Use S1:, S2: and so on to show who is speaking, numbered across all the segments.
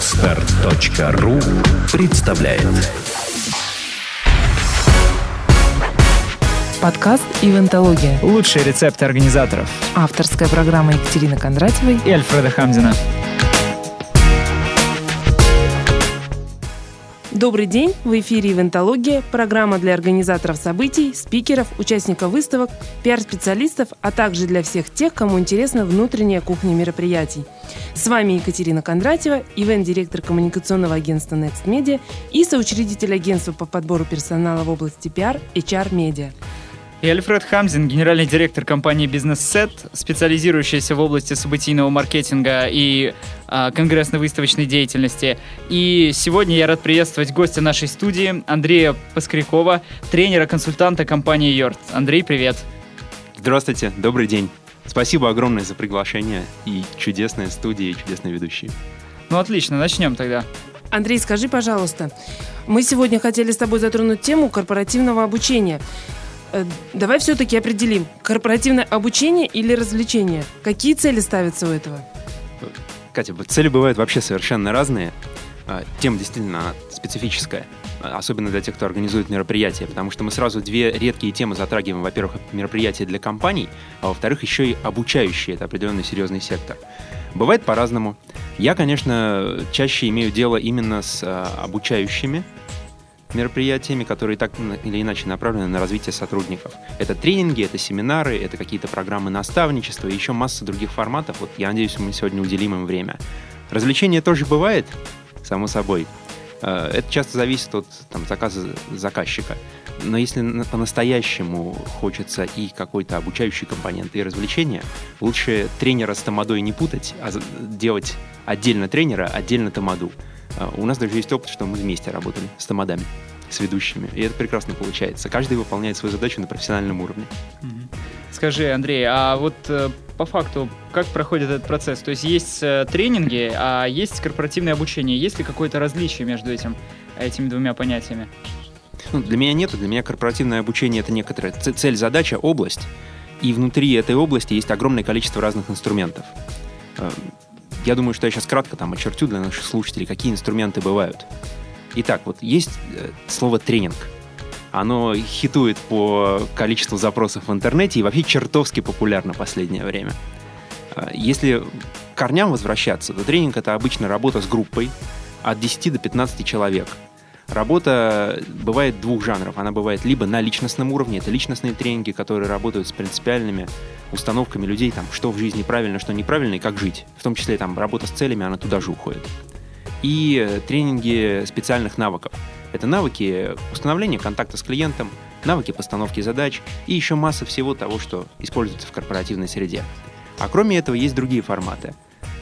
S1: Отстар.ру представляет
S2: Подкаст «Ивентология».
S3: Лучшие рецепты организаторов.
S2: Авторская программа Екатерины Кондратьевой
S3: и Альфреда Хамзина.
S2: Добрый день! В эфире «Ивентология» – программа для организаторов событий, спикеров, участников выставок, пиар-специалистов, а также для всех тех, кому интересна внутренняя кухня мероприятий. С вами Екатерина Кондратьева, ивент-директор коммуникационного агентства Next Media и соучредитель агентства по подбору персонала в области пиар HR Media.
S3: И Альфред Хамзин, генеральный директор компании Business Set, специализирующаяся в области событийного маркетинга и а, конгрессно-выставочной деятельности. И сегодня я рад приветствовать гостя нашей студии Андрея Поскрякова, тренера-консультанта компании Йорт. Андрей, привет.
S4: Здравствуйте, добрый день. Спасибо огромное за приглашение и чудесная студия, и чудесные ведущие.
S3: Ну отлично, начнем тогда.
S2: Андрей, скажи, пожалуйста, мы сегодня хотели с тобой затронуть тему корпоративного обучения. Э, давай все-таки определим, корпоративное обучение или развлечение? Какие цели ставятся у этого?
S4: Катя, цели бывают вообще совершенно разные. А, тема действительно специфическая, а, особенно для тех, кто организует мероприятия, потому что мы сразу две редкие темы затрагиваем. Во-первых, мероприятия для компаний, а во-вторых, еще и обучающие. Это определенный серьезный сектор. Бывает по-разному. Я, конечно, чаще имею дело именно с обучающими мероприятиями, которые так или иначе направлены на развитие сотрудников. Это тренинги, это семинары, это какие-то программы наставничества и еще масса других форматов. Вот я надеюсь, мы сегодня уделим им время. Развлечение тоже бывает, само собой. Э, это часто зависит от там, заказа заказчика. Но если по-настоящему хочется и какой-то обучающий компонент, и развлечения, лучше тренера с тамадой не путать, а делать отдельно тренера, отдельно тамаду. А, у нас даже есть опыт, что мы вместе работали с тамадами, с ведущими. И это прекрасно получается. Каждый выполняет свою задачу на профессиональном уровне.
S3: Скажи, Андрей, а вот э, по факту, как проходит этот процесс? То есть есть э, тренинги, а есть корпоративное обучение. Есть ли какое-то различие между этим, этими двумя понятиями?
S4: Ну, для меня нет. Для меня корпоративное обучение — это некоторая цель, задача, область. И внутри этой области есть огромное количество разных инструментов. Э, я думаю, что я сейчас кратко там очертю для наших слушателей, какие инструменты бывают. Итак, вот есть э, слово тренинг. Оно хитует по количеству запросов в интернете и вообще чертовски популярно в последнее время. А, если корням возвращаться, то тренинг это обычно работа с группой от 10 до 15 человек – Работа бывает двух жанров. Она бывает либо на личностном уровне, это личностные тренинги, которые работают с принципиальными установками людей, там, что в жизни правильно, что неправильно и как жить. В том числе там работа с целями, она туда же уходит. И тренинги специальных навыков. Это навыки установления контакта с клиентом, навыки постановки задач и еще масса всего того, что используется в корпоративной среде. А кроме этого есть другие форматы.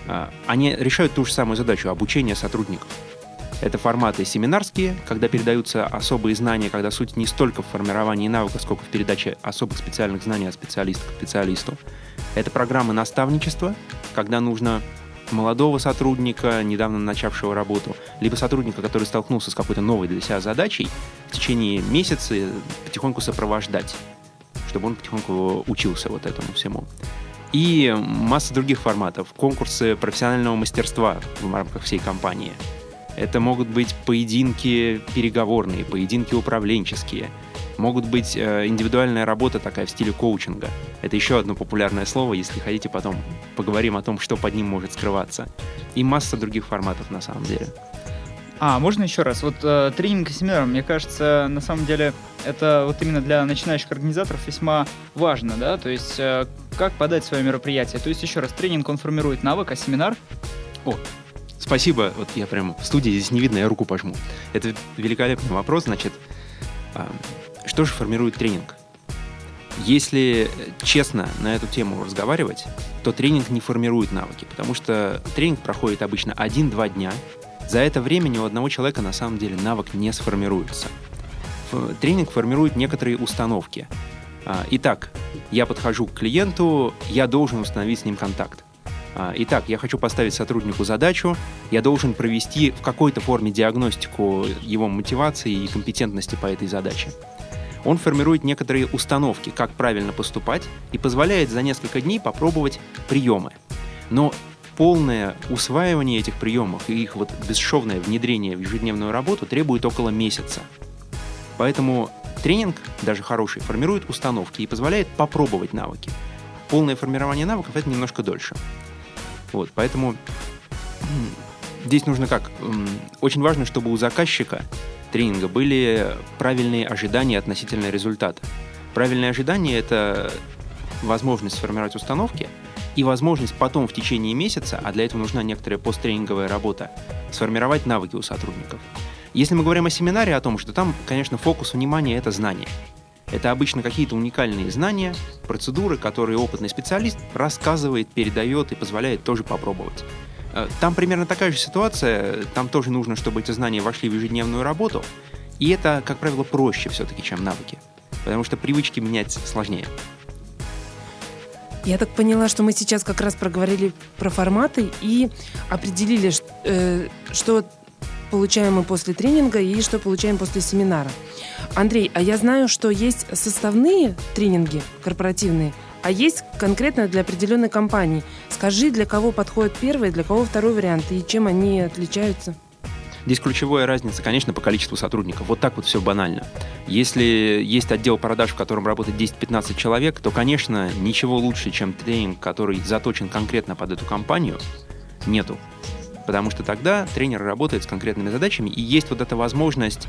S4: А, они решают ту же самую задачу обучения сотрудников. Это форматы семинарские, когда передаются особые знания, когда суть не столько в формировании навыков, сколько в передаче особых специальных знаний от специалиста к специалисту. Это программы наставничества, когда нужно молодого сотрудника, недавно начавшего работу, либо сотрудника, который столкнулся с какой-то новой для себя задачей, в течение месяца потихоньку сопровождать, чтобы он потихоньку учился вот этому всему. И масса других форматов. Конкурсы профессионального мастерства в рамках всей компании – это могут быть поединки переговорные, поединки управленческие. Могут быть э, индивидуальная работа такая в стиле коучинга. Это еще одно популярное слово, если хотите, потом поговорим о том, что под ним может скрываться. И масса других форматов на самом деле.
S3: А, можно еще раз? Вот э, тренинг и семинар, мне кажется, на самом деле это вот именно для начинающих организаторов весьма важно, да? То есть э, как подать свое мероприятие? То есть еще раз, тренинг он формирует навык, а семинар?
S4: О, Спасибо. Вот я прям в студии здесь не видно, я руку пожму. Это великолепный вопрос. Значит, а, что же формирует тренинг? Если честно на эту тему разговаривать, то тренинг не формирует навыки, потому что тренинг проходит обычно 1-2 дня. За это время ни у одного человека на самом деле навык не сформируется. Тренинг формирует некоторые установки. А, итак, я подхожу к клиенту, я должен установить с ним контакт. А, итак, я хочу поставить сотруднику задачу, я должен провести в какой-то форме диагностику его мотивации и компетентности по этой задаче. Он формирует некоторые установки, как правильно поступать, и позволяет за несколько дней попробовать приемы. Но полное усваивание этих приемов и их вот бесшовное внедрение в ежедневную работу требует около месяца. Поэтому тренинг, даже хороший, формирует установки и позволяет попробовать навыки. Полное формирование навыков это немножко дольше. Вот, поэтому здесь нужно как? Очень важно, чтобы у заказчика тренинга были правильные ожидания относительно результата. Правильные ожидания — это возможность сформировать установки и возможность потом в течение месяца, а для этого нужна некоторая посттренинговая работа, сформировать навыки у сотрудников. Если мы говорим о семинаре, о том, что там, конечно, фокус внимания — это знания. Это обычно какие-то уникальные знания, процедуры, которые опытный специалист рассказывает, передает и позволяет тоже попробовать. Э, там примерно такая же ситуация, там тоже нужно, чтобы эти знания вошли в ежедневную работу, и это, как правило, проще все-таки, чем навыки, потому что привычки менять сложнее.
S2: Я так поняла, что мы сейчас как раз проговорили про форматы и определили, э, что получаем мы после тренинга и что получаем после семинара. Андрей, а я знаю, что есть составные тренинги корпоративные, а есть конкретно для определенной компании. Скажи, для кого подходит первый, для кого второй вариант и чем они отличаются?
S4: Здесь ключевая разница, конечно, по количеству сотрудников. Вот так вот все банально. Если есть отдел продаж, в котором работает 10-15 человек, то, конечно, ничего лучше, чем тренинг, который заточен конкретно под эту компанию, нету. Потому что тогда тренер работает с конкретными задачами, и есть вот эта возможность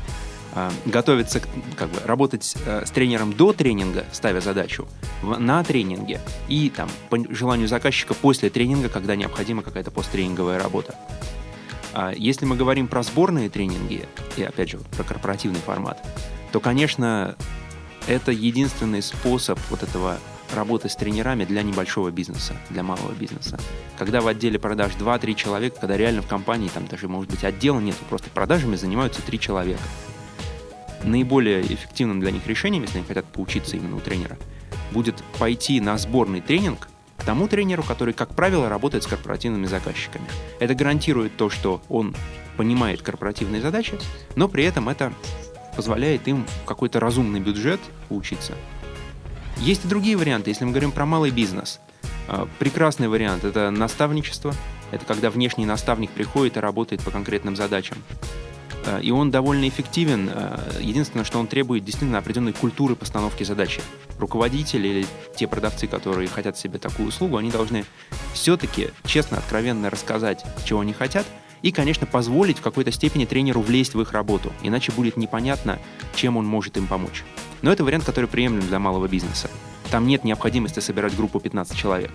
S4: э, готовиться, как бы работать э, с тренером до тренинга, ставя задачу, на тренинге, и там, по желанию заказчика после тренинга, когда необходима какая-то посттренинговая работа. А если мы говорим про сборные тренинги, и опять же про корпоративный формат, то, конечно, это единственный способ вот этого работы с тренерами для небольшого бизнеса, для малого бизнеса. Когда в отделе продаж 2-3 человека, когда реально в компании там даже, может быть, отдела нет, просто продажами занимаются 3 человека. Наиболее эффективным для них решением, если они хотят поучиться именно у тренера, будет пойти на сборный тренинг к тому тренеру, который, как правило, работает с корпоративными заказчиками. Это гарантирует то, что он понимает корпоративные задачи, но при этом это позволяет им в какой-то разумный бюджет учиться. Есть и другие варианты, если мы говорим про малый бизнес. А, прекрасный вариант – это наставничество. Это когда внешний наставник приходит и работает по конкретным задачам. А, и он довольно эффективен. А, единственное, что он требует действительно определенной культуры постановки задачи руководители или те продавцы, которые хотят себе такую услугу, они должны все-таки честно, откровенно рассказать, чего они хотят, и, конечно, позволить в какой-то степени тренеру влезть в их работу, иначе будет непонятно, чем он может им помочь. Но это вариант, который приемлем для малого бизнеса. Там нет необходимости собирать группу 15 человек.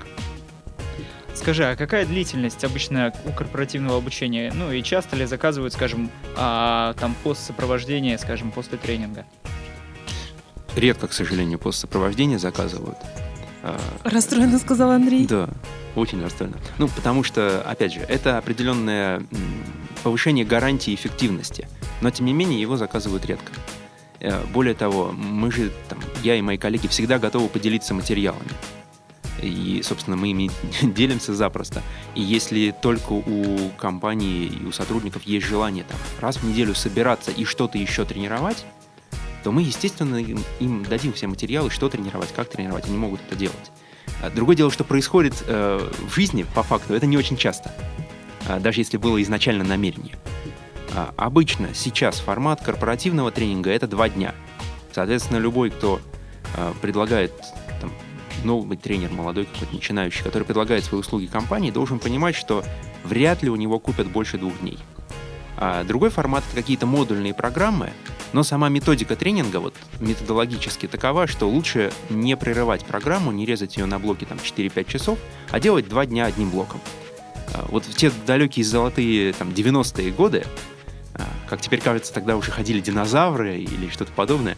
S3: Скажи, а какая длительность обычно у корпоративного обучения? Ну и часто ли заказывают, скажем, а, там постсопровождение, скажем, после тренинга?
S4: редко, к сожалению, после сопровождения заказывают.
S2: А, расстроенно, сказал Андрей.
S4: Да, очень расстроенно. Ну, потому что, опять же, это определенное повышение гарантии эффективности, но, тем не менее, его заказывают редко. Э, более того, мы же, там, я и мои коллеги всегда готовы поделиться материалами. И, собственно, мы ими делимся запросто. И если только у компании и у сотрудников есть желание там, раз в неделю собираться и что-то еще тренировать, то мы, естественно, им, им дадим все материалы, что тренировать, как тренировать, они могут это делать. А другое дело, что происходит э, в жизни, по факту, это не очень часто, э, даже если было изначально намерение. Э, обычно сейчас формат корпоративного тренинга это два дня. Соответственно, любой, кто э, предлагает там, новый тренер, молодой какой-то начинающий, который предлагает свои услуги компании, должен понимать, что вряд ли у него купят больше двух дней. А другой формат — это какие-то модульные программы, но сама методика тренинга вот методологически такова, что лучше не прерывать программу, не резать ее на блоки там 4-5 часов, а делать два дня одним блоком. А, вот в те далекие золотые там 90-е годы, а, как теперь кажется, тогда уже ходили динозавры или что-то подобное,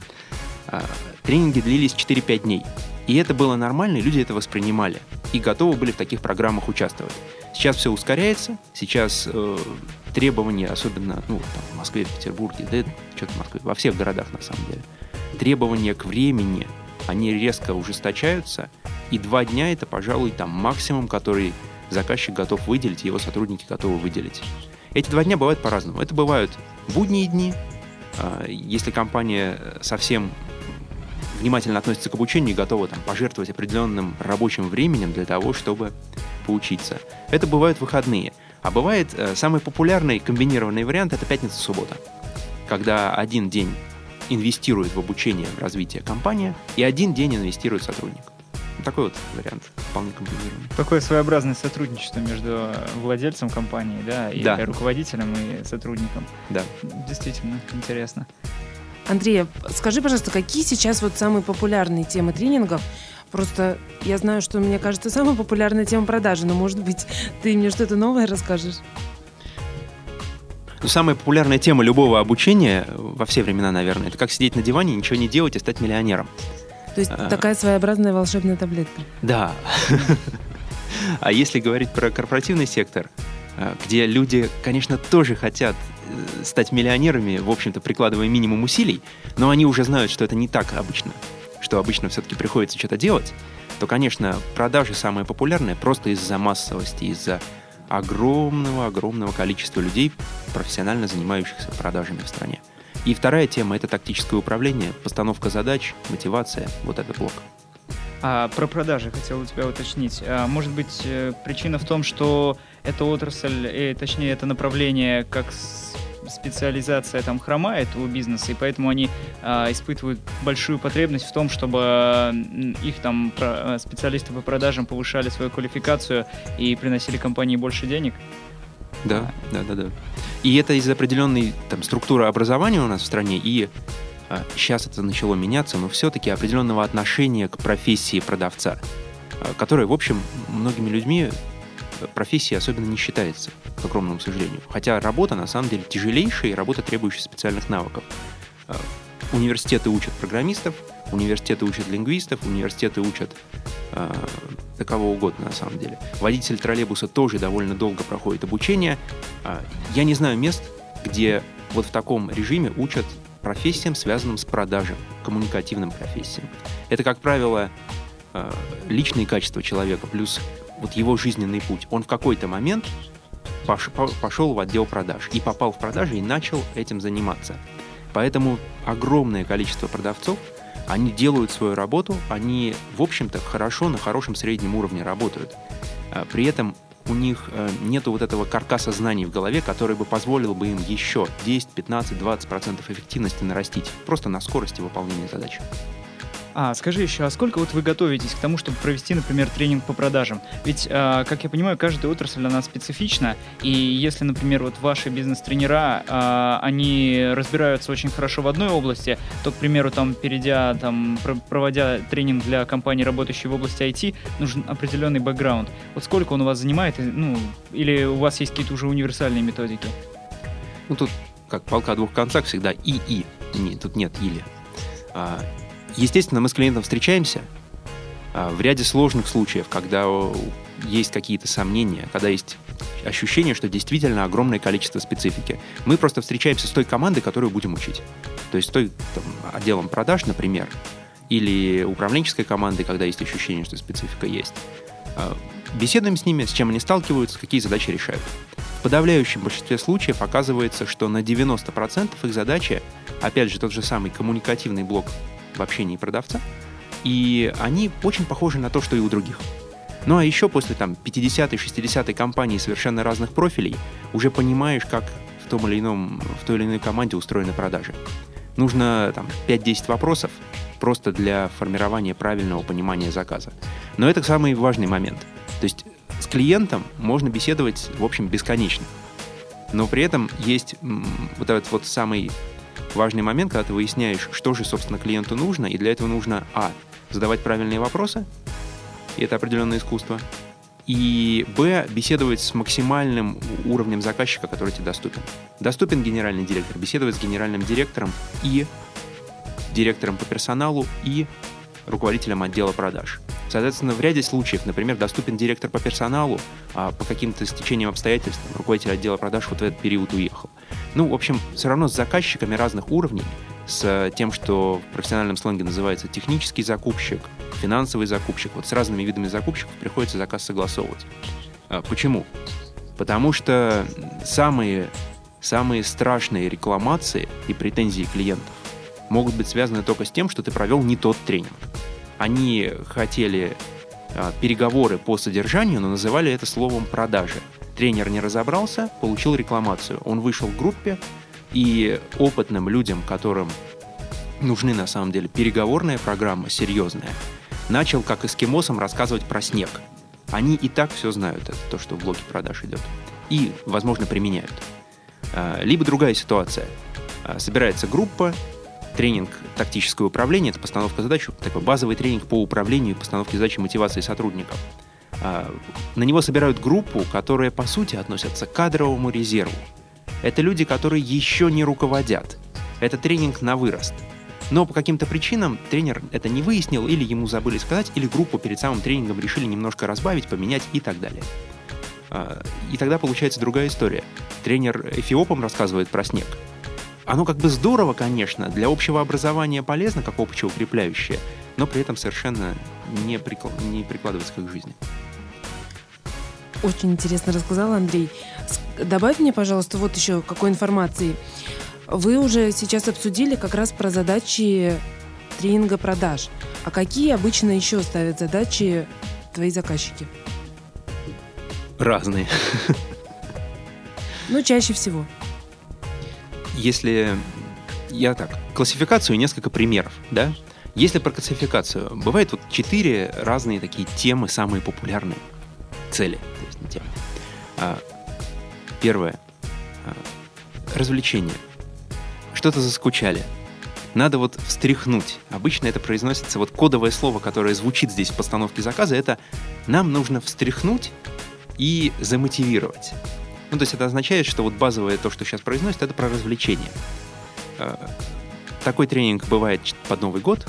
S4: а, тренинги длились 4-5 дней. И это было нормально, и люди это воспринимали. И готовы были в таких программах участвовать. Сейчас все ускоряется, сейчас э, требования, особенно ну, там, в Москве, в Петербурге, да что-то в Москве, во всех городах на самом деле, требования к времени, они резко ужесточаются, и два дня это, пожалуй, там максимум, который заказчик готов выделить, его сотрудники готовы выделить. Эти два дня бывают по-разному. Это бывают будние дни, а, если компания совсем внимательно относятся к обучению и готовы там, пожертвовать определенным рабочим временем для того, чтобы поучиться. Это бывают выходные. А бывает э, самый популярный комбинированный вариант это пятница-суббота, когда один день инвестирует в обучение, в развитие компания, и один день инвестирует сотрудник. Такой вот вариант, вполне комбинированный.
S3: Такое своеобразное сотрудничество между владельцем компании, да, и
S4: Да.
S3: руководителем и сотрудником.
S4: Да.
S3: Действительно интересно.
S2: Андрей, скажи, пожалуйста, какие сейчас вот самые популярные темы тренингов? Просто я знаю, что, мне кажется, самая популярная тема продажи, но, может быть, ты мне что-то новое расскажешь?
S4: Ну, самая популярная тема любого обучения во все времена, наверное, это как сидеть на диване, ничего не делать и стать миллионером.
S2: То есть
S4: А.
S2: такая своеобразная волшебная таблетка.
S4: Да. А если говорить про корпоративный сектор, э, где люди, конечно, тоже хотят э, стать миллионерами, в общем-то, прикладывая минимум усилий, но они уже знают, что это не так обычно, что обычно все-таки приходится что-то делать, то, конечно, продажи самые популярные просто из-за массовости, из-за огромного-огромного количества людей, профессионально занимающихся продажами в стране. И вторая тема – это тактическое управление, постановка задач, мотивация, вот этот блок.
S3: А про продажи хотел у тебя уточнить. А, может быть, э, причина в том, что эта отрасль, э, точнее, это направление как специализация там хромает у бизнеса, и поэтому они а, испытывают большую потребность в том, чтобы их там про- э, специалисты по продажам повышали свою квалификацию и приносили компании больше денег.
S4: Да, да, да, да. И это из-за определенной там, структуры образования у нас в стране, и сейчас это начало меняться, но все-таки определенного отношения к профессии продавца, а, которая, в общем, многими людьми э, профессией особенно не считается, к огромному сожалению. Хотя работа, на самом деле, тяжелейшая и работа, требующая специальных навыков. А, Университеты учат программистов, университеты учат лингвистов, университеты учат э, да кого угодно на самом деле. Водитель троллейбуса тоже довольно долго проходит обучение. А, Я не знаю мест, где вот в таком режиме учат профессиям, связанным с продажей, коммуникативным профессиям. Это, как правило, э, личные качества человека плюс вот его жизненный путь. Он в какой-то момент пош- по- пошел в отдел продаж и попал в продажи и начал этим заниматься. Поэтому огромное количество продавцов, они делают свою работу, они, в общем-то, хорошо, на хорошем среднем уровне работают. А, При этом у них э, нету вот этого каркаса знаний в голове, который бы позволил бы им еще 10, 15, 20 процентов эффективности нарастить, просто на скорости выполнения задач.
S3: А, скажи еще, а сколько вот вы готовитесь к тому, чтобы провести, например, тренинг по продажам? Ведь, а, как я понимаю, каждая отрасль, она специфична, и если, например, вот ваши бизнес-тренера, а, они разбираются очень хорошо в одной области, то, к примеру, там, перейдя, там, про- проводя тренинг для компании, работающей в области IT, нужен определенный бэкграунд. Вот сколько он у вас занимает, ну, или у вас есть какие-то уже универсальные методики?
S4: Ну, тут как палка о двух концах всегда и-и. Не, тут нет или. А, естественно, мы с клиентом встречаемся а, в ряде сложных случаев, когда есть какие-то сомнения, когда есть ощущение, что действительно огромное количество специфики. Мы просто встречаемся с той командой, которую будем учить. То есть с той там, отделом продаж, например, или управленческой командой, когда есть ощущение, что специфика есть. А, Беседуем с ними, с чем они сталкиваются, какие задачи решают. В подавляющем большинстве случаев оказывается, что на 90% их задачи, опять же, тот же самый коммуникативный блок в общении продавца, и они очень похожи на то, что и у других. Ну а еще после там 50-й, 60-й компании совершенно разных профилей уже понимаешь, как в том или ином, в той или иной команде устроены продажи. Нужно там 5-10 вопросов просто для формирования правильного понимания заказа. Но это самый важный момент. То есть с клиентом можно беседовать, в общем, бесконечно. Но при этом есть вот этот вот самый важный момент, когда ты выясняешь, что же, собственно, клиенту нужно, и для этого нужно, а, задавать правильные вопросы, и это определенное искусство, и, б, беседовать с максимальным уровнем заказчика, который тебе доступен. Доступен генеральный директор, беседовать с генеральным директором и директором по персоналу и руководителем отдела продаж. Соответственно, в ряде случаев, например, доступен директор по персоналу, а по каким-то стечениям обстоятельств руководитель отдела продаж вот в этот период уехал. Ну, в общем, все равно с заказчиками разных уровней, с тем, что в профессиональном сленге называется технический закупщик, финансовый закупщик, вот с разными видами закупщиков приходится заказ согласовывать. А, Почему? Потому что самые, самые страшные рекламации и претензии клиентов могут быть связаны только с тем, что ты провел не тот тренинг. Они хотели а, переговоры по содержанию, но называли это словом продажи. Тренер не разобрался, получил рекламацию. Он вышел в группе, и опытным людям, которым нужны на самом деле переговорная программа, серьезная, начал как эскимосам рассказывать про снег. Они и так все знают, это то, что в блоке продаж идет. И, возможно, применяют. А, либо другая ситуация. А, собирается группа, тренинг «Тактическое управление» — это постановка задач, такой базовый тренинг по управлению и постановке задач и мотивации сотрудников. А, на него собирают группу, которая, по сути, относится к кадровому резерву. Это люди, которые еще не руководят. Это тренинг на вырост. Но по каким-то причинам тренер это не выяснил, или ему забыли сказать, или группу перед самым тренингом решили немножко разбавить, поменять и так далее. А, и тогда получается другая история. Тренер эфиопом рассказывает про снег. Оно как бы здорово, конечно, для общего образования полезно, как общеукрепляющее, но при этом совершенно не, прикл... не прикладывается к их жизни.
S2: Очень интересно рассказал Андрей. Добавь мне, пожалуйста, вот еще какой информации. Вы уже сейчас обсудили как раз про задачи тренинга продаж. А какие обычно еще ставят задачи твои заказчики?
S4: Разные.
S2: Ну, чаще всего.
S4: Если я так, классификацию несколько примеров, да? Если про классификацию, бывает вот четыре разные такие темы, самые популярные цели, то есть темы. А, первое. А, развлечение. Что-то заскучали. Надо вот встряхнуть. Обычно это произносится, вот кодовое слово, которое звучит здесь в постановке заказа, это «нам нужно встряхнуть и замотивировать». Ну, то есть это означает, что вот базовое то, что сейчас произносит, это про развлечение. А, такой тренинг бывает под Новый год,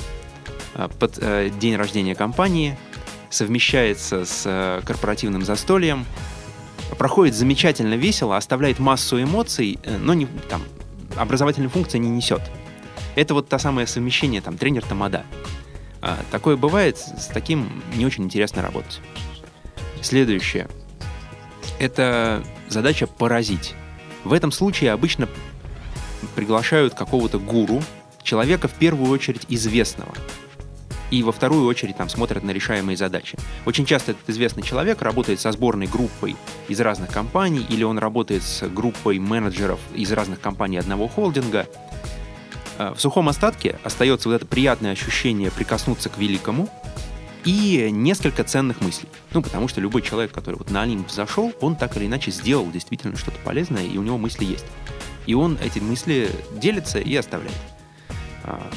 S4: а, под э, день рождения компании, совмещается с э, корпоративным застольем, проходит замечательно весело, оставляет массу эмоций, э, но не, там, образовательной функции не несет. Это вот то самое совмещение, там, тренер-тамада. Такое бывает, с таким не очень интересно работать. Следующее. Это задача поразить. В этом случае обычно приглашают какого-то гуру, человека в первую очередь известного. И во вторую очередь там смотрят на решаемые задачи. Очень часто этот известный человек работает со сборной группой из разных компаний, или он работает с группой менеджеров из разных компаний одного холдинга. А, в сухом остатке остается вот это приятное ощущение прикоснуться к великому, и несколько ценных мыслей. Ну, потому что любой человек, который вот на Олимп зашел, он так или иначе сделал действительно что-то полезное, и у него мысли есть. И он эти мысли делится и оставляет. А,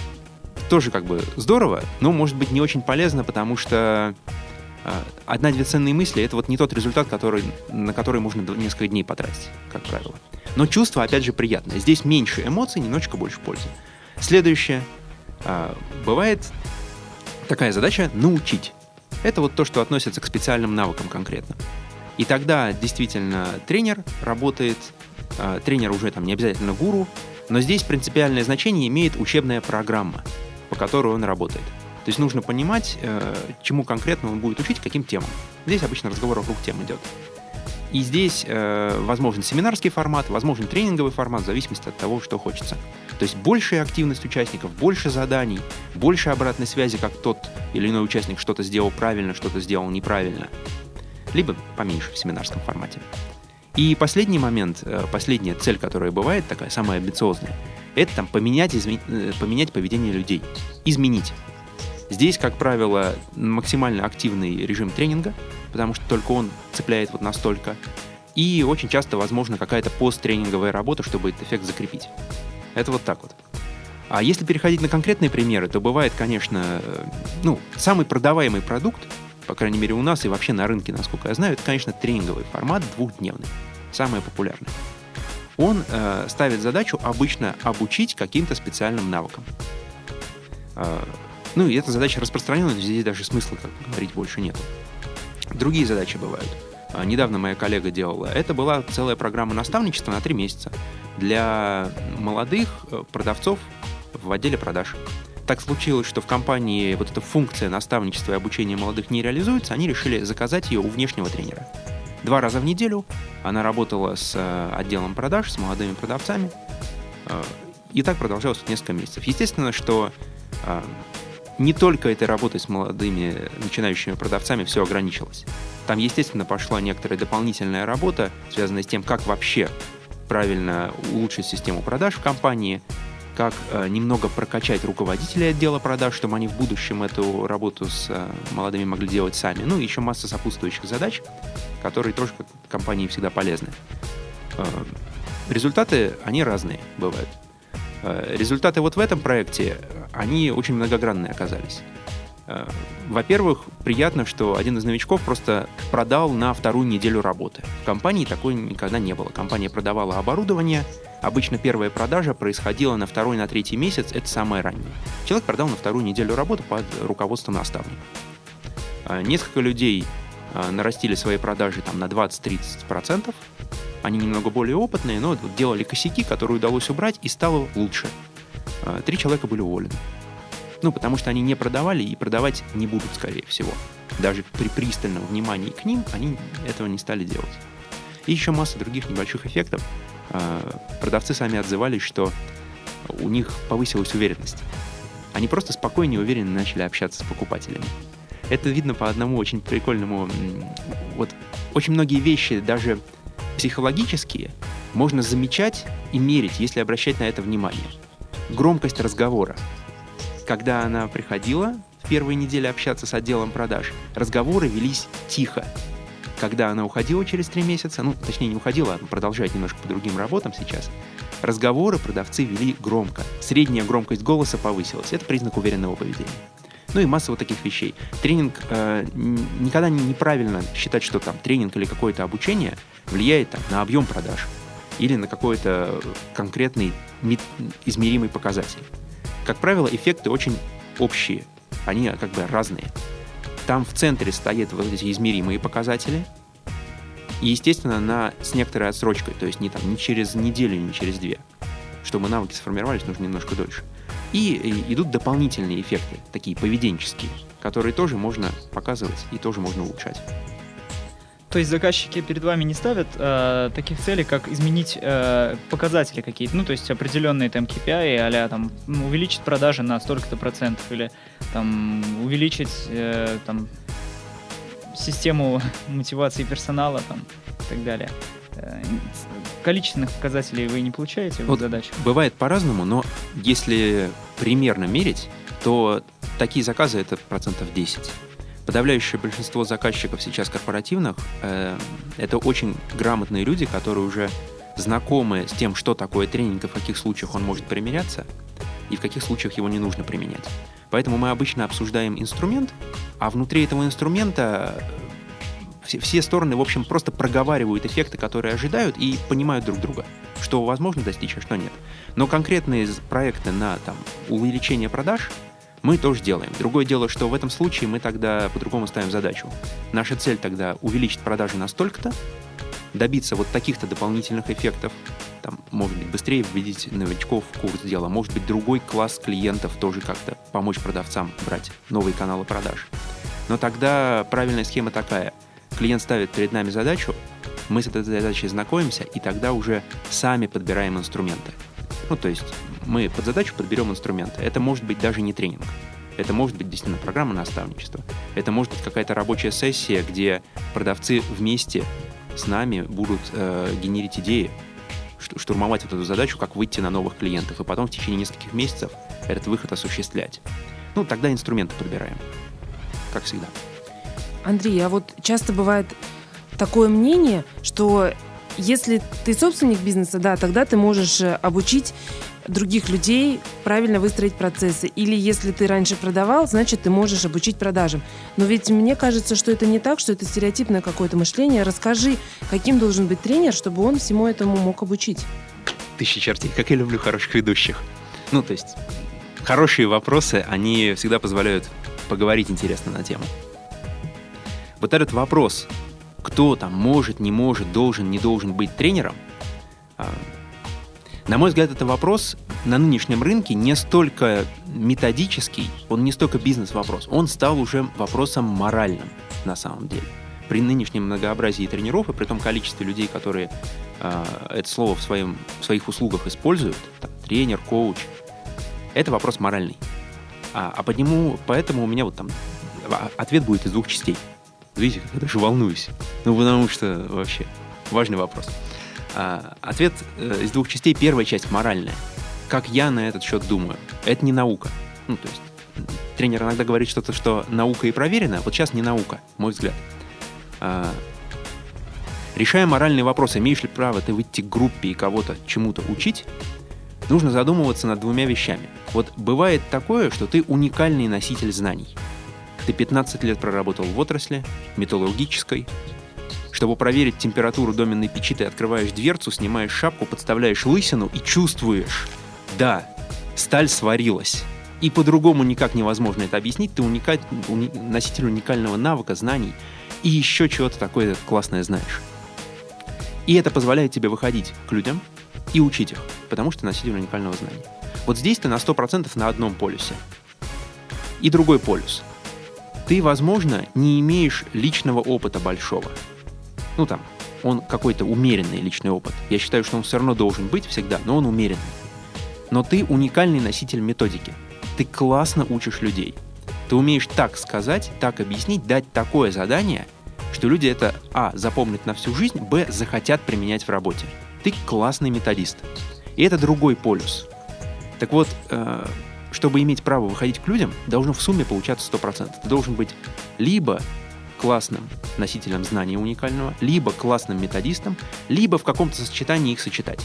S4: тоже как бы здорово, но может быть не очень полезно, потому что а, одна-две ценные мысли — это вот не тот результат, который, на который можно несколько дней потратить, как правило. Но чувство, опять же, приятное. Здесь меньше эмоций, немножечко больше пользы. Следующее. А, бывает такая задача — научить. Это вот то, что относится к специальным навыкам конкретно. И тогда действительно тренер работает, э, тренер уже там не обязательно гуру, но здесь принципиальное значение имеет учебная программа, по которой он работает. То есть нужно понимать, э, чему конкретно он будет учить, каким темам. Здесь обычно разговор вокруг тем идет. И здесь э, возможен семинарский формат, возможен тренинговый формат, в зависимости от того, что хочется. То есть большая активность участников, больше заданий, больше обратной связи, как тот или иной участник что-то сделал правильно, что-то сделал неправильно. Либо поменьше в семинарском формате. И последний момент, э, последняя цель, которая бывает, такая самая амбициозная, это там поменять, изме... Э, поменять поведение людей. Изменить. Здесь, как правило, максимально активный режим тренинга, потому что только он цепляет вот настолько. И очень часто, возможно, какая-то посттренинговая работа, чтобы этот эффект закрепить. Это вот так вот. А если переходить на конкретные примеры, то бывает, конечно, э, ну, самый продаваемый продукт, по крайней мере у нас и вообще на рынке, насколько я знаю, это, конечно, тренинговый формат двухдневный, самый популярный. Он э, ставит задачу обычно обучить каким-то специальным навыкам. Э, ну и эта задача распространенная, здесь даже смысла как говорить больше нет. Другие задачи бывают. А, недавно моя коллега делала. Это была целая программа наставничества на три месяца для молодых э, продавцов в отделе продаж. Так случилось, что в компании вот эта функция наставничества и обучения молодых не реализуется, они решили заказать ее у внешнего тренера. Два раза в неделю она работала с э, отделом продаж, с молодыми продавцами, э, И так продолжалось несколько месяцев. Естественно, что не только этой работой с молодыми начинающими продавцами все ограничилось. Там, естественно, пошла некоторая дополнительная работа, связанная с тем, как вообще правильно улучшить систему продаж в компании, как э, немного прокачать руководителей отдела продаж, чтобы они в будущем эту работу с э, молодыми могли делать сами. Ну и еще масса сопутствующих задач, которые тоже как компании всегда полезны. Э, результаты, они разные бывают. Э, результаты вот в этом проекте, они очень многогранные оказались. Э, во-первых, приятно, что один из новичков просто продал на вторую неделю работы. В компании такой никогда не было. Компания продавала оборудование. Обычно первая продажа происходила на второй, на третий месяц. Это самое раннее. Человек продал на вторую неделю работы под руководством наставника. Э, несколько людей нарастили свои продажи там, на 20-30%. Они немного более опытные, но делали косяки, которые удалось убрать, и стало лучше. А, три человека были уволены. Ну, потому что они не продавали и продавать не будут, скорее всего. Даже при пристальном внимании к ним они этого не стали делать. И еще масса других небольших эффектов. А, продавцы сами отзывались, что у них повысилась уверенность. Они просто спокойнее и уверенно начали общаться с покупателями. Это видно по одному очень прикольному... Вот очень многие вещи, даже психологические можно замечать и мерить, если обращать на это внимание. Громкость разговора. Когда она приходила в первые недели общаться с отделом продаж, разговоры велись тихо. Когда она уходила через три месяца, ну, точнее, не уходила, а продолжает немножко по другим работам сейчас, разговоры продавцы вели громко. Средняя громкость голоса повысилась. Это признак уверенного поведения. Ну и масса вот таких вещей. Тренинг э, никогда неправильно считать, что там тренинг или какое-то обучение влияет там, на объем продаж или на какой-то конкретный измеримый показатель. Как правило, эффекты очень общие, они как бы разные. Там в центре стоят вот эти измеримые показатели, и, естественно, на, с некоторой отсрочкой, то есть не, там, не через неделю, не через две. Чтобы навыки сформировались, нужно немножко дольше. И идут дополнительные эффекты, такие поведенческие, которые тоже можно показывать и тоже можно улучшать.
S3: То есть заказчики перед вами не ставят э, таких целей, как изменить э, показатели какие-то, ну то есть определенные там KPI, а там увеличить продажи на столько-то процентов или там увеличить э, там систему мотивации персонала там и так далее. Э, количественных показателей вы не получаете в вот задачах?
S4: Бывает по-разному, но если примерно мерить, то такие заказы это процентов 10 подавляющее большинство заказчиков сейчас корпоративных э, это очень грамотные люди, которые уже знакомы с тем, что такое тренинг и в каких случаях он может применяться, и в каких случаях его не нужно применять. Поэтому мы обычно обсуждаем инструмент, а внутри этого инструмента э, все, все стороны, в общем, просто проговаривают эффекты, которые ожидают, и понимают друг друга, что возможно достичь, а что нет. Но конкретные проекты на там, увеличение продаж – мы тоже делаем. Другое дело, что в этом случае мы тогда по-другому ставим задачу. Наша цель тогда увеличить продажи на столько-то, добиться вот таких-то дополнительных эффектов, там, может быть, быстрее введить новичков в курс дела, может быть, другой класс клиентов тоже как-то помочь продавцам брать новые каналы продаж. Но тогда правильная схема такая. Клиент ставит перед нами задачу, мы с этой задачей знакомимся, и тогда уже сами подбираем инструменты. Ну, то есть мы под задачу подберем инструменты. Это может быть даже не тренинг. Это может быть действительно программа наставничества. Это может быть какая-то рабочая сессия, где продавцы вместе с нами будут э, генерить идеи, штурмовать вот эту задачу, как выйти на новых клиентов, и потом в течение нескольких месяцев этот выход осуществлять. Ну, тогда инструменты подбираем, как всегда.
S2: Андрей, а вот часто бывает такое мнение, что если ты собственник бизнеса, да, тогда ты можешь э, обучить других людей правильно выстроить процессы. Или если ты раньше продавал, значит, ты можешь обучить продажам. Но ведь мне кажется, что это не так, что это стереотипное какое-то мышление. Расскажи, каким должен быть тренер, чтобы он всему этому мог обучить?
S4: Тысячи чертей, как я люблю хороших ведущих. Ну, то есть, хорошие вопросы, они всегда позволяют поговорить интересно на тему. Вот этот вопрос, кто там может, не может, должен, не должен быть тренером, а, на мой взгляд, это вопрос на нынешнем рынке не столько методический, он не столько бизнес-вопрос, он стал уже вопросом моральным на самом деле. При нынешнем многообразии тренеров и при том количестве людей, которые э, это слово в, своем, в своих услугах используют, там, тренер, коуч. Это вопрос моральный. А, а по нему, поэтому у меня вот там а, ответ будет из двух частей. Видите, я даже волнуюсь. Ну, потому что вообще важный вопрос. А, ответ э, из двух частей. Первая часть моральная. Как я на этот счет думаю. Это не наука. Ну, то есть тренер иногда говорит что-то, что наука и проверено. Вот сейчас не наука, мой взгляд. А, решая моральный вопрос, имеешь ли право ты выйти к группе и кого-то чему-то учить, нужно задумываться над двумя вещами. Вот бывает такое, что ты уникальный носитель знаний. Ты 15 лет проработал в отрасли, металлургической. Чтобы проверить температуру доменной печи, ты открываешь дверцу, снимаешь шапку, подставляешь лысину и чувствуешь, да, сталь сварилась. И по-другому никак невозможно это объяснить. Ты уникаль... уни... носитель уникального навыка, знаний и еще чего-то такое классное знаешь. И это позволяет тебе выходить к людям и учить их, потому что ты носитель уникального знания. Вот здесь ты на 100% на одном полюсе. И другой полюс. Ты, возможно, не имеешь личного опыта большого. Ну там, он какой-то умеренный личный опыт. Я считаю, что он все равно должен быть всегда, но он умеренный. Но ты уникальный носитель методики. Ты классно учишь людей. Ты умеешь так сказать, так объяснить, дать такое задание, что люди это, а, запомнят на всю жизнь, б, захотят применять в работе. Ты классный методист. И это другой полюс. Так вот, э, чтобы иметь право выходить к людям, должно в сумме получаться 100%. Ты должен быть либо классным носителем знания уникального, либо классным методистом, либо в каком-то сочетании их сочетать.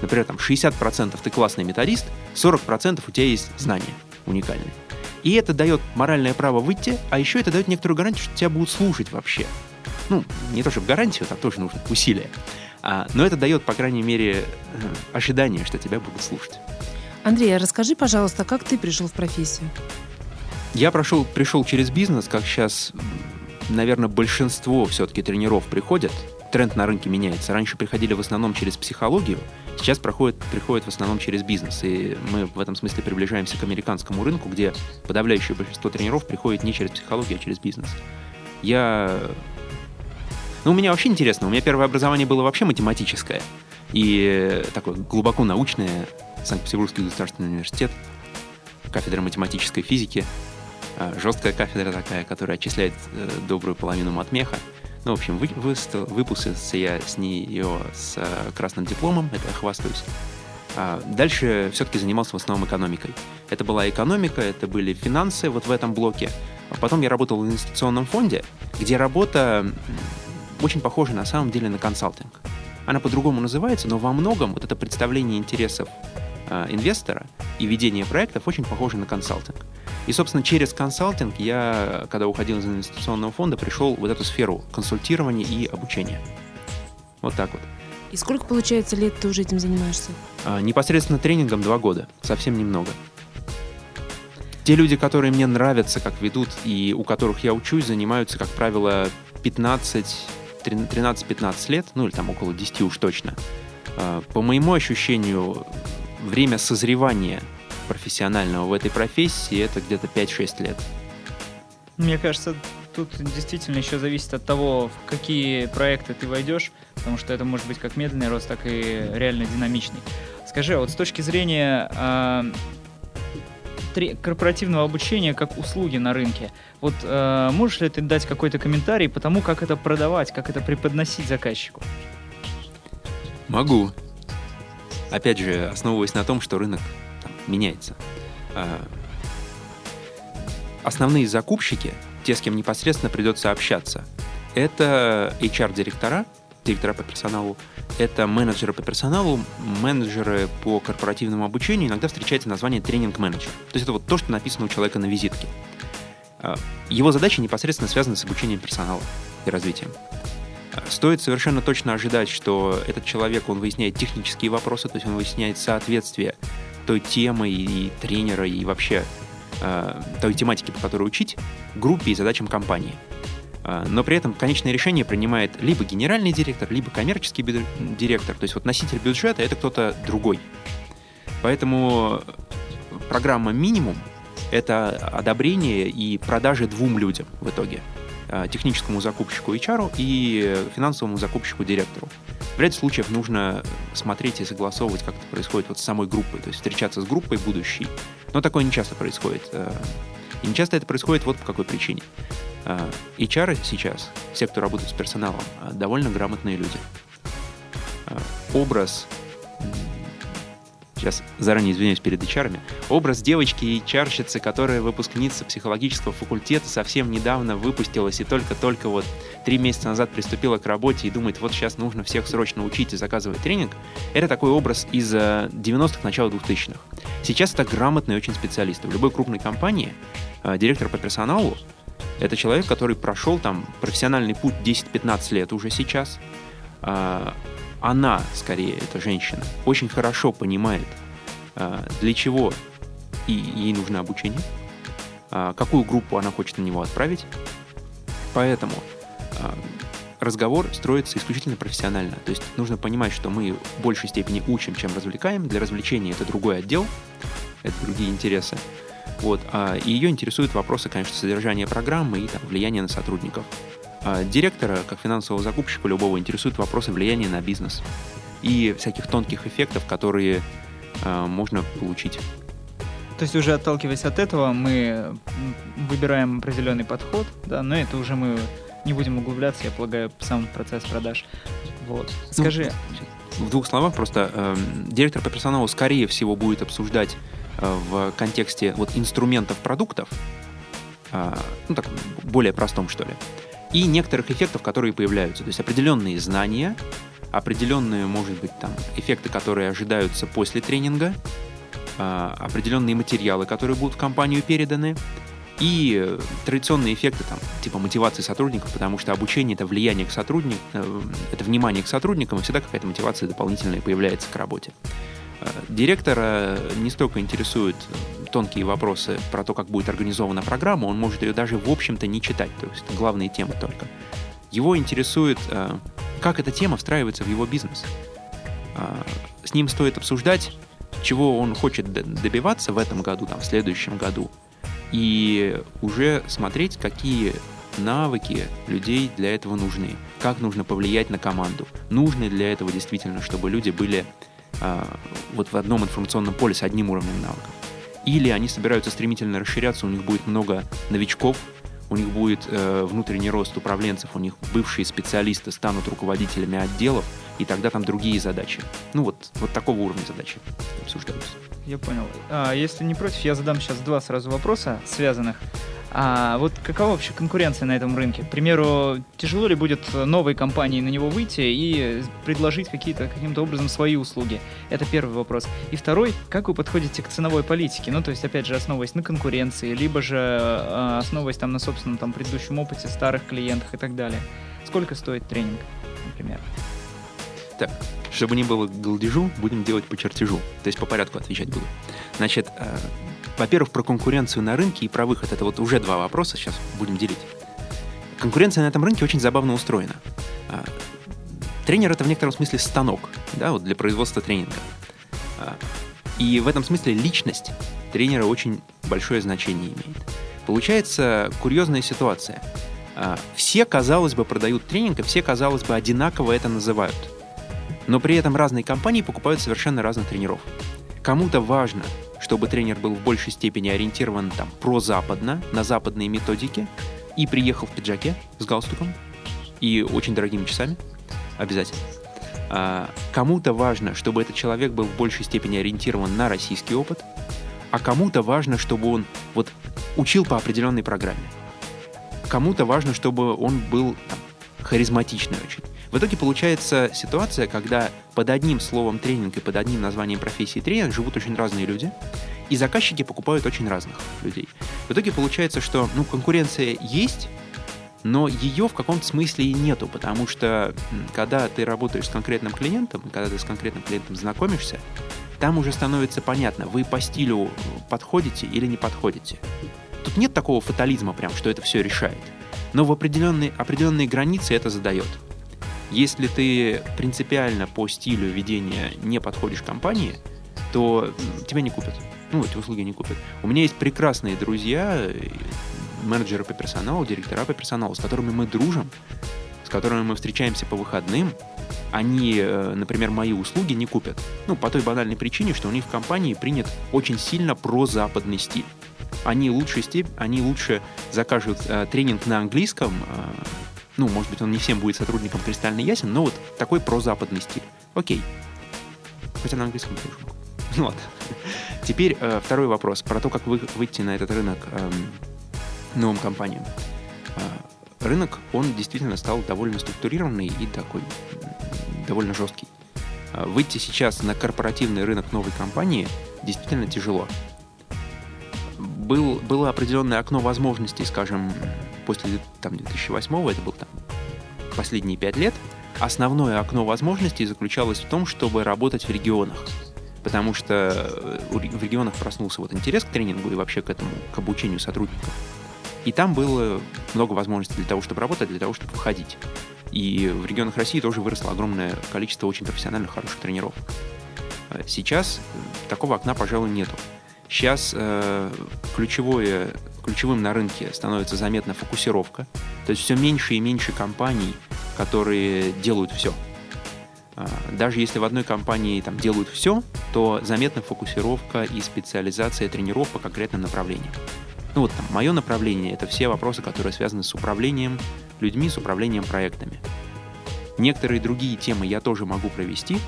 S4: Например, там 60% ты классный методист, 40% у тебя есть знания уникальные. И это дает моральное право выйти, а еще это дает некоторую гарантию, что тебя будут слушать вообще. Ну, не то чтобы гарантию, там тоже нужно усилия. А, но это дает, по крайней мере, э, ожидание, что тебя будут слушать.
S2: Андрей, а расскажи, пожалуйста, как ты пришел в профессию?
S4: Я прошел, пришел через бизнес, как сейчас, наверное, большинство все-таки тренеров приходят. Тренд на рынке меняется. Раньше приходили в основном через психологию, сейчас проходит, приходит в основном через бизнес. И мы в этом смысле приближаемся к американскому рынку, где подавляющее большинство тренеров приходит не через психологию, а через бизнес. Я... Ну, у меня вообще интересно. У меня первое образование было вообще математическое. И такое глубоко научное. Санкт-Петербургский государственный университет. Кафедра математической физики. А, Жесткая кафедра такая, которая отчисляет э, добрую половину матмеха. Ну, в общем, вы, выпустился я с нее с э, красным дипломом, это я хвастаюсь. А дальше все-таки занимался в основном экономикой. Это была экономика, это были финансы вот в этом блоке. А потом я работал в инвестиционном фонде, где работа очень похожа на самом деле на консалтинг. Она по-другому называется, но во многом вот это представление интересов э, инвестора и ведение проектов очень похоже на консалтинг. И, собственно, через консалтинг я, когда уходил из инвестиционного фонда, пришел в эту сферу консультирования и обучения. Вот так вот.
S2: И сколько, получается, лет ты уже этим занимаешься?
S4: А, непосредственно тренингом два года. Совсем немного. Те люди, которые мне нравятся, как ведут, и у которых я учусь, занимаются, как правило, 15, 13-15 лет, ну или там около 10 уж точно. А, по моему ощущению, время созревания профессионального в этой профессии это где-то 5-6 лет.
S3: Мне кажется, тут действительно еще зависит от того, в какие проекты ты войдешь, потому что это может быть как медленный рост, так и реально динамичный. Скажи, а вот с точки зрения э, корпоративного обучения как услуги на рынке, вот э, можешь ли ты дать какой-то комментарий по тому, как это продавать, как это преподносить заказчику?
S4: Могу. Опять же, основываясь на том, что рынок меняется. А, основные закупщики, те, с кем непосредственно придется общаться, это HR-директора, директора по персоналу, это менеджеры по персоналу, менеджеры по корпоративному обучению, иногда встречается название тренинг-менеджер. То есть это вот то, что написано у человека на визитке. А, его задачи непосредственно связаны с обучением персонала и развитием. А, стоит совершенно точно ожидать, что этот человек, он выясняет технические вопросы, то есть он выясняет соответствие той темы и тренера, и вообще э, той тематики, по которой учить, группе и задачам компании. Э, но при этом конечное решение принимает либо генеральный директор, либо коммерческий директор. То есть вот носитель бюджета — это кто-то другой. Поэтому программа «Минимум» — это одобрение и продажи двум людям в итоге. Э, техническому закупщику HR и финансовому закупщику директору. В ряде случаев нужно смотреть и согласовывать, как это происходит вот с самой группой, то есть встречаться с группой будущей. Но такое не часто происходит. Э, и не часто это происходит вот по какой причине. Э, HR сейчас, все, кто работает с персоналом, довольно грамотные люди. Образ сейчас заранее извиняюсь перед HR, образ девочки и чарщицы, которая выпускница психологического факультета, совсем недавно выпустилась и только-только вот три месяца назад приступила к работе и думает, вот сейчас нужно всех срочно учить и заказывать тренинг, это такой образ из 90-х, э, начала 2000-х. Сейчас это грамотный очень специалист. В любой крупной компании э, директор по персоналу это человек, который прошел там профессиональный путь 10-15 лет уже сейчас, а, она, скорее, эта женщина, очень хорошо понимает, а, для чего и ей нужно обучение, а, какую группу она хочет на него отправить. Поэтому а, разговор строится исключительно профессионально. То есть нужно понимать, что мы в большей степени учим, чем развлекаем. Для развлечения это другой отдел, это другие интересы. Вот, а ее интересуют вопросы, конечно, содержания программы и там, влияния на сотрудников. А директора, как финансового закупщика любого, интересуют вопросы влияния на бизнес и всяких тонких эффектов, которые э, можно получить.
S3: То есть уже отталкиваясь от этого, мы выбираем определенный подход, да, но это уже мы не будем углубляться, я полагаю, в сам процесс продаж. Вот. Ну, Скажи.
S4: Ну, в двух словах просто э, директор по персоналу скорее всего будет обсуждать э, в контексте вот инструментов продуктов, э, ну так более простом что ли, и некоторых эффектов, которые появляются. То есть определенные знания, определенные, может быть, там, эффекты, которые ожидаются после тренинга, а, определенные материалы, которые будут в компанию переданы, и традиционные эффекты, там, типа мотивации сотрудников, потому что обучение — это влияние к сотрудникам, э, это внимание к сотрудникам, и всегда какая-то мотивация дополнительная появляется к работе. Директора не столько интересует тонкие вопросы про то, как будет организована программа, он может ее даже, в общем-то, не читать, то есть главные темы только. Его интересует, э, как эта тема встраивается в его бизнес. Э, с ним стоит обсуждать, чего он хочет добиваться в этом году, там, в следующем году, и уже смотреть, какие навыки людей для этого нужны, как нужно повлиять на команду, нужно для этого действительно, чтобы люди были вот в одном информационном поле с одним уровнем навыков. Или они собираются стремительно расширяться, у них будет много новичков, у них будет э, внутренний рост управленцев, у них бывшие специалисты станут руководителями отделов, и тогда там другие задачи. Ну вот, вот такого уровня задачи обсуждаются.
S3: Я понял. А, если не против, я задам сейчас два сразу вопроса, связанных. А вот какова вообще конкуренция на этом рынке? К примеру, тяжело ли будет новой компании на него выйти и предложить какие-то каким-то образом свои услуги? Это первый вопрос. И второй, как вы подходите к ценовой политике? Ну, то есть, опять же, основываясь на конкуренции, либо же э, основываясь там на собственном там предыдущем опыте, старых клиентах и так далее. Сколько стоит тренинг, например?
S4: Так, чтобы не было голдежу, будем делать по чертежу. То есть по порядку отвечать буду. Значит, э, во-первых, про конкуренцию на рынке и про выход. Это вот уже два вопроса, сейчас будем делить. Конкуренция на этом рынке очень забавно устроена. А, тренер — это в некотором смысле станок да, вот для производства тренинга. А, и в этом смысле личность тренера очень большое значение имеет. Получается курьезная ситуация. А, все, казалось бы, продают тренинг, и все, казалось бы, одинаково это называют. Но при этом разные компании покупают совершенно разных тренеров. Кому-то важно чтобы тренер был в большей степени ориентирован там прозападно, на западные методики, и приехал в пиджаке с галстуком и очень дорогими часами, обязательно. А, кому-то важно, чтобы этот человек был в большей степени ориентирован на российский опыт, а кому-то важно, чтобы он вот учил по определенной программе. Кому-то важно, чтобы он был там, харизматичный очень. В итоге получается ситуация, когда под одним словом тренинг и под одним названием профессии тренер живут очень разные люди, и заказчики покупают очень разных людей. В итоге получается, что ну, конкуренция есть, но ее в каком-то смысле и нету, потому что когда ты работаешь с конкретным клиентом, когда ты с конкретным клиентом знакомишься, там уже становится понятно, вы по стилю подходите или не подходите. Тут нет такого фатализма прям, что это все решает. Но в определенные, определенные границы это задает. Если ты принципиально по стилю ведения не подходишь компании, то тебя не купят. Ну, эти услуги не купят. У меня есть прекрасные друзья, менеджеры по персоналу, директора по персоналу, с которыми мы дружим, с которыми мы встречаемся по выходным, они, э, например, мои услуги не купят. Ну, по той банальной причине, что у них в компании принят очень сильно прозападный стиль. Они лучше, степ... они лучше закажут э, тренинг на английском, э, ну, может быть, он не всем будет сотрудникам кристально ясен, но вот такой прозападный стиль. Окей. Хотя на английском тоже могу. Ну ладно. Теперь э, второй вопрос про то, как вы, выйти на этот рынок э, новым компаниям. Э, рынок, он действительно стал довольно структурированный и такой довольно жесткий. Э, выйти сейчас на корпоративный рынок новой компании действительно тяжело. Был, было определенное окно возможностей, скажем, после там, 2008 это был там последние пять лет, основное окно возможностей заключалось в том, чтобы работать в регионах потому что э, в регионах проснулся вот интерес к тренингу и вообще к этому, к обучению сотрудников. И там было много возможностей для того, чтобы работать, для того, чтобы выходить. И в регионах России тоже выросло огромное количество очень профессиональных, хороших тренеров. Э, сейчас такого окна, пожалуй, нету. Сейчас э, ключевое, ключевым на рынке становится заметна фокусировка. То есть все меньше и меньше компаний, которые делают все – а, даже если в одной компании там делают все, то заметна фокусировка и специализация тренеров по конкретным направлениям. Ну вот там, мое направление — это все вопросы, которые связаны с управлением людьми, с управлением проектами. Некоторые другие темы я тоже могу провести,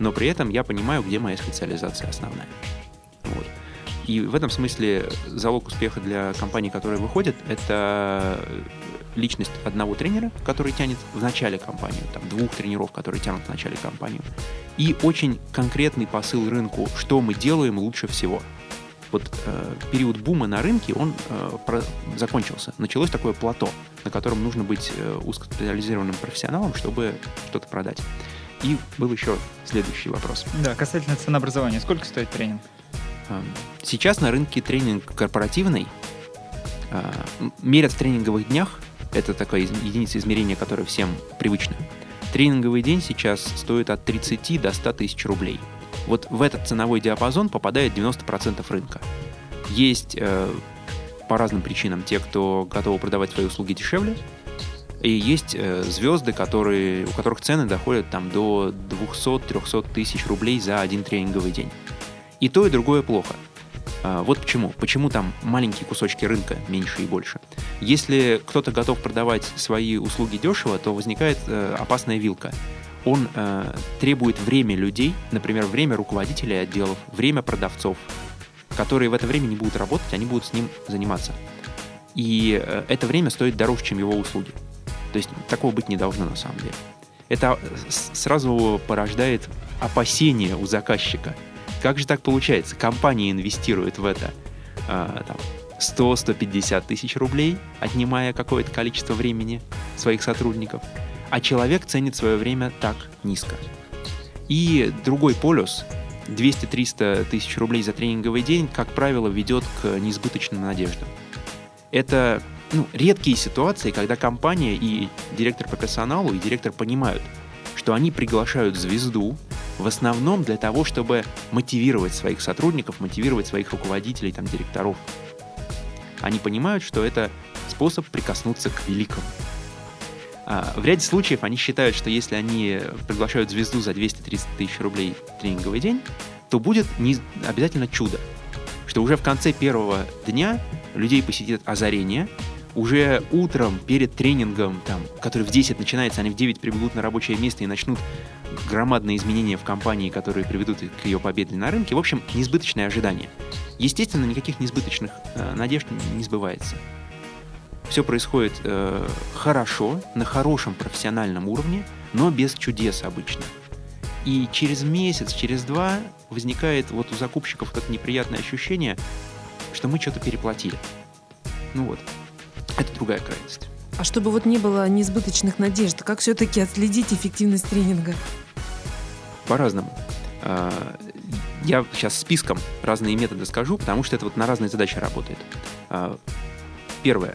S4: но при этом я понимаю, где моя специализация основная. Вот. И в этом смысле залог успеха для компаний, которые выходят, это личность одного тренера, который тянет в начале компанию, там, двух тренеров, которые тянут в начале компанию, и очень конкретный посыл рынку, что мы делаем лучше всего. Вот э, период бума на рынке, он э, про, закончился. Началось такое плато, на котором нужно быть э, узкоспециализированным профессионалом, чтобы что-то продать. И был еще следующий вопрос.
S3: Да, касательно ценообразования. Сколько стоит тренинг?
S4: Э, сейчас на рынке тренинг корпоративный э, мерят в тренинговых днях это такая единица измерения, которая всем привычна. Тренинговый день сейчас стоит от 30 до 100 тысяч рублей. Вот в этот ценовой диапазон попадает 90% рынка. Есть э, по разным причинам те, кто готовы продавать свои услуги дешевле, и есть э, звезды, которые, у которых цены доходят там, до 200-300 тысяч рублей за один тренинговый день. И то, и другое плохо. А, вот почему. Почему там маленькие кусочки рынка, меньше и больше. Если кто-то готов продавать свои услуги дешево, то возникает э, опасная вилка. Он э, требует время людей, например, время руководителей отделов, время продавцов, которые в это время не будут работать, они будут с ним заниматься. И э, это время стоит дороже, чем его услуги. То есть такого быть не должно на самом деле. Это сразу порождает опасения у заказчика – как же так получается? Компания инвестирует в это э, там, 100-150 тысяч рублей, отнимая какое-то количество времени своих сотрудников, а человек ценит свое время так низко. И другой полюс, 200-300 тысяч рублей за тренинговый день, как правило, ведет к неизбыточным надеждам. Это ну, редкие ситуации, когда компания и директор по персоналу, и директор понимают, что они приглашают звезду, в основном для того, чтобы мотивировать своих сотрудников, мотивировать своих руководителей, там, директоров. Они понимают, что это способ прикоснуться к великому. А в ряде случаев они считают, что если они приглашают звезду за 230 тысяч рублей тренинговый день, то будет не обязательно чудо. Что уже в конце первого дня людей посетит озарение, уже утром перед тренингом, там, который в 10 начинается, они в 9 прибегут на рабочее место и начнут громадные изменения в компании, которые приведут к ее победе на рынке. В общем, несбыточные ожидания. Естественно, никаких несбыточных э, надежд не сбывается. Все происходит э, хорошо, на хорошем профессиональном уровне, но без чудес обычно. И через месяц, через два возникает вот у закупщиков вот это неприятное ощущение, что мы что-то переплатили. Ну вот, это другая крайность.
S2: А чтобы вот не было несбыточных надежд, как все-таки отследить эффективность тренинга?
S4: По-разному. А, я сейчас списком разные методы скажу, потому что это вот на разные задачи работает. А, первое.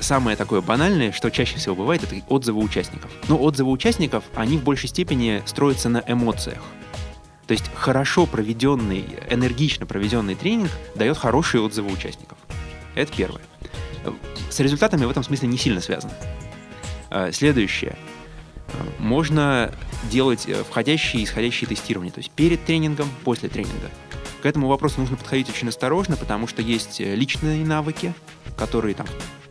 S4: Самое такое банальное, что чаще всего бывает, это отзывы участников. Но отзывы участников, они в большей степени строятся на эмоциях. То есть хорошо проведенный, энергично проведенный тренинг дает хорошие отзывы участников. Это первое с результатами в этом смысле не сильно связано. Э, Следующее. Э, Можно делать э, входящие и исходящие тестирования, то есть перед тренингом, после тренинга. К этому вопросу нужно подходить очень осторожно, потому что есть личные навыки, которые там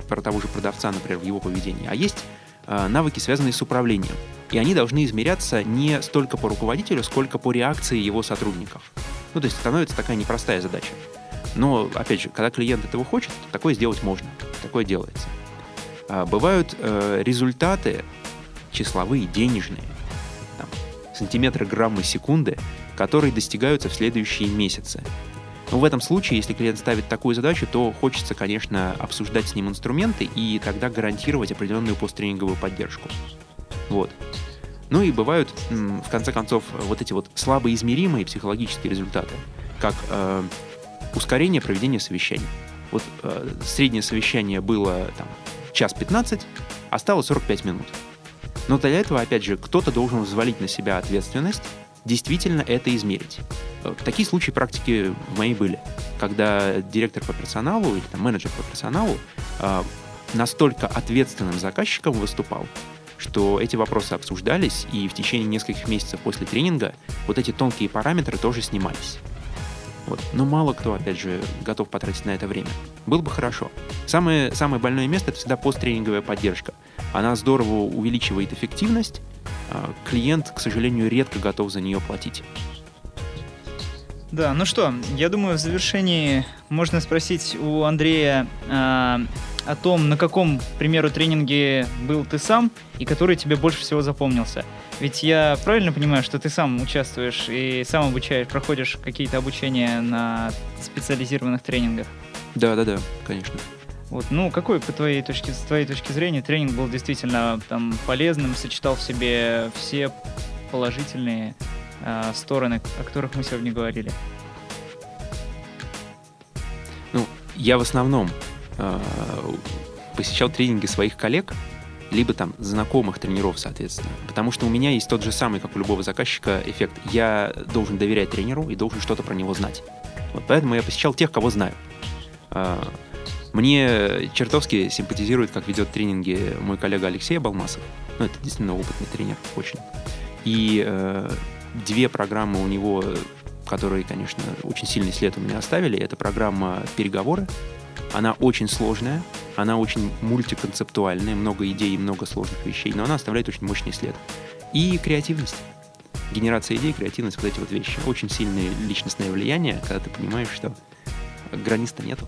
S4: про того же продавца, например, в его поведении, а есть навыки, связанные с управлением. И они должны измеряться не столько по руководителю, сколько по реакции его сотрудников. Ну, то есть становится такая непростая задача. Но, опять же, когда клиент этого хочет, такое сделать можно, такое делается. А, бывают э, результаты числовые, денежные, там, сантиметры, граммы, секунды, которые достигаются в следующие месяцы. Но в этом случае, если клиент ставит такую задачу, то хочется, конечно, обсуждать с ним инструменты и тогда гарантировать определенную посттренинговую поддержку. Вот. Ну и бывают, в конце концов, вот эти вот слабо измеримые психологические результаты, как э, ускорение проведения совещаний. Вот э, среднее совещание было там час 15, а стало 45 минут. Но для этого, опять же, кто-то должен взвалить на себя ответственность, действительно это измерить. Э, Такие случаи практики в моей были, когда директор по персоналу или там, менеджер по персоналу э, настолько ответственным заказчиком выступал, что эти вопросы обсуждались, и в течение нескольких месяцев после тренинга вот эти тонкие параметры тоже снимались. Вот. Но мало кто, опять же, готов потратить на это время. Было бы хорошо. Самое, самое больное место — это всегда посттренинговая поддержка. Она здорово увеличивает эффективность, а клиент, к сожалению, редко готов за нее платить.
S3: Да, ну что, я думаю, в завершении можно спросить у Андрея а, о том, на каком, к примеру, тренинге был ты сам и который тебе больше всего запомнился. Ведь я правильно понимаю, что ты сам участвуешь и сам обучаешь, проходишь какие-то обучения на специализированных тренингах.
S4: Да, да, да, конечно.
S3: Вот, ну, какой, по твоей точке, с твоей точки зрения, тренинг был действительно там полезным, сочетал в себе все положительные а, стороны, о которых мы сегодня говорили?
S4: Ну, я в основном э, посещал тренинги своих коллег, либо там знакомых тренеров, соответственно. Потому что у меня есть тот же самый, как у любого заказчика, эффект. Я должен доверять тренеру и должен что-то про него знать. Вот поэтому я посещал тех, кого знаю. Э, Мне чертовски симпатизирует, как ведет тренинги мой коллега Алексей Балмасов. Ну, это действительно опытный тренер, очень. И э, две программы у него, которые, конечно, очень сильный след у меня оставили. Это программа «Переговоры». Она очень сложная, она очень мультиконцептуальная, много идей и много сложных вещей, но она оставляет очень мощный след. И креативность. Генерация идей, креативность, вот эти вот вещи. Очень сильное личностное влияние, когда ты понимаешь, что границ-то нету.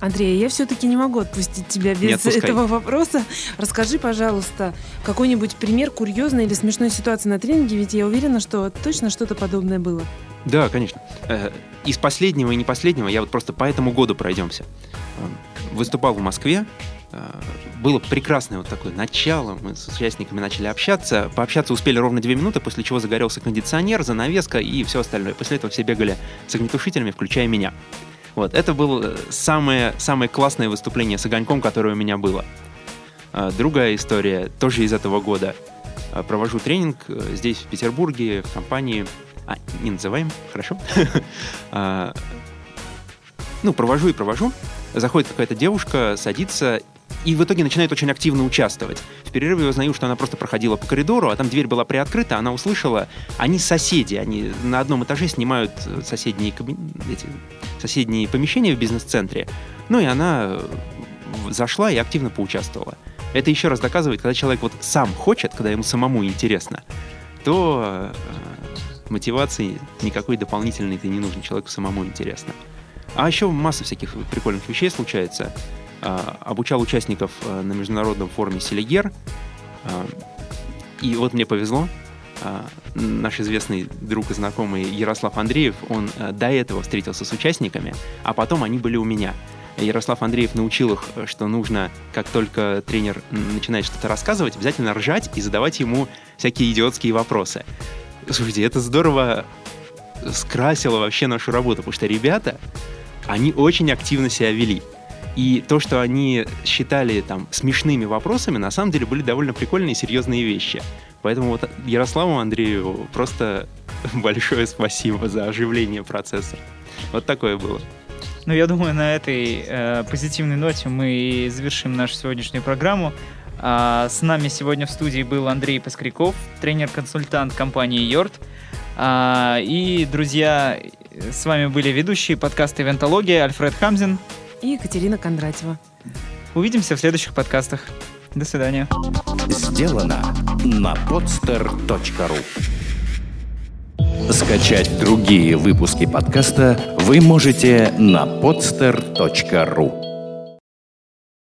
S2: Андрей, я все-таки не могу отпустить тебя без этого вопроса. Расскажи, пожалуйста, какой-нибудь пример курьезной или смешной ситуации на тренинге, ведь я уверена, что точно что-то подобное было.
S4: Да, конечно. Э, Из последнего и не последнего я вот просто по этому году пройдемся. Э, Выступал в Москве. э, Было прекрасное вот такое начало. Мы с участниками начали общаться. Пообщаться успели ровно две минуты, после чего загорелся кондиционер, занавеска и все остальное. После этого все бегали с огнетушителями, включая меня. Вот, это было э, самое, самое классное выступление с огоньком, которое у меня было. А, Другая история, тоже из этого года. А, Провожу тренинг э, здесь, в Петербурге, в компании... А, не называем, хорошо. А, Ну, провожу и провожу. Заходит какая-то девушка, садится и в итоге начинает очень активно участвовать. В перерыве я узнаю, что она просто проходила по коридору, а там дверь была приоткрыта, она услышала, они соседи, они на одном этаже снимают э, соседние, эти, соседние помещения в бизнес-центре. Ну и она э, зашла и активно поучаствовала. Это еще раз доказывает, когда человек вот сам хочет, когда ему самому интересно, то э, мотивации никакой дополнительной-то не нужно, человеку самому интересно. А еще масса всяких прикольных вещей случается. А, Обучал участников а, на международном форуме Селигер. А, И вот мне повезло. А, Наш известный друг и знакомый Ярослав Андреев, он а, до этого встретился с участниками, а потом они были у меня. Ярослав Андреев научил их, э, что нужно, как только тренер начинает что-то рассказывать, обязательно ржать и задавать ему всякие идиотские вопросы. Слушайте, это здорово скрасило вообще нашу работу, потому что ребята, они очень активно себя вели. И то, что они считали там смешными вопросами, на самом деле были довольно прикольные и серьезные вещи. Поэтому вот Ярославу Андрееву просто большое спасибо за оживление процесса. Вот такое было.
S3: Ну, я думаю, на этой э, позитивной ноте мы завершим нашу сегодняшнюю программу. А, С нами сегодня в студии был Андрей Поскряков, тренер-консультант компании Йорт. А, И, друзья, с вами были ведущие подкаста «Ивентология» Альфред Хамзин.
S2: И Екатерина Кондратьева.
S3: Увидимся в следующих подкастах. До свидания.
S1: Сделано на podster.ru Скачать другие выпуски подкаста вы можете на podster.ru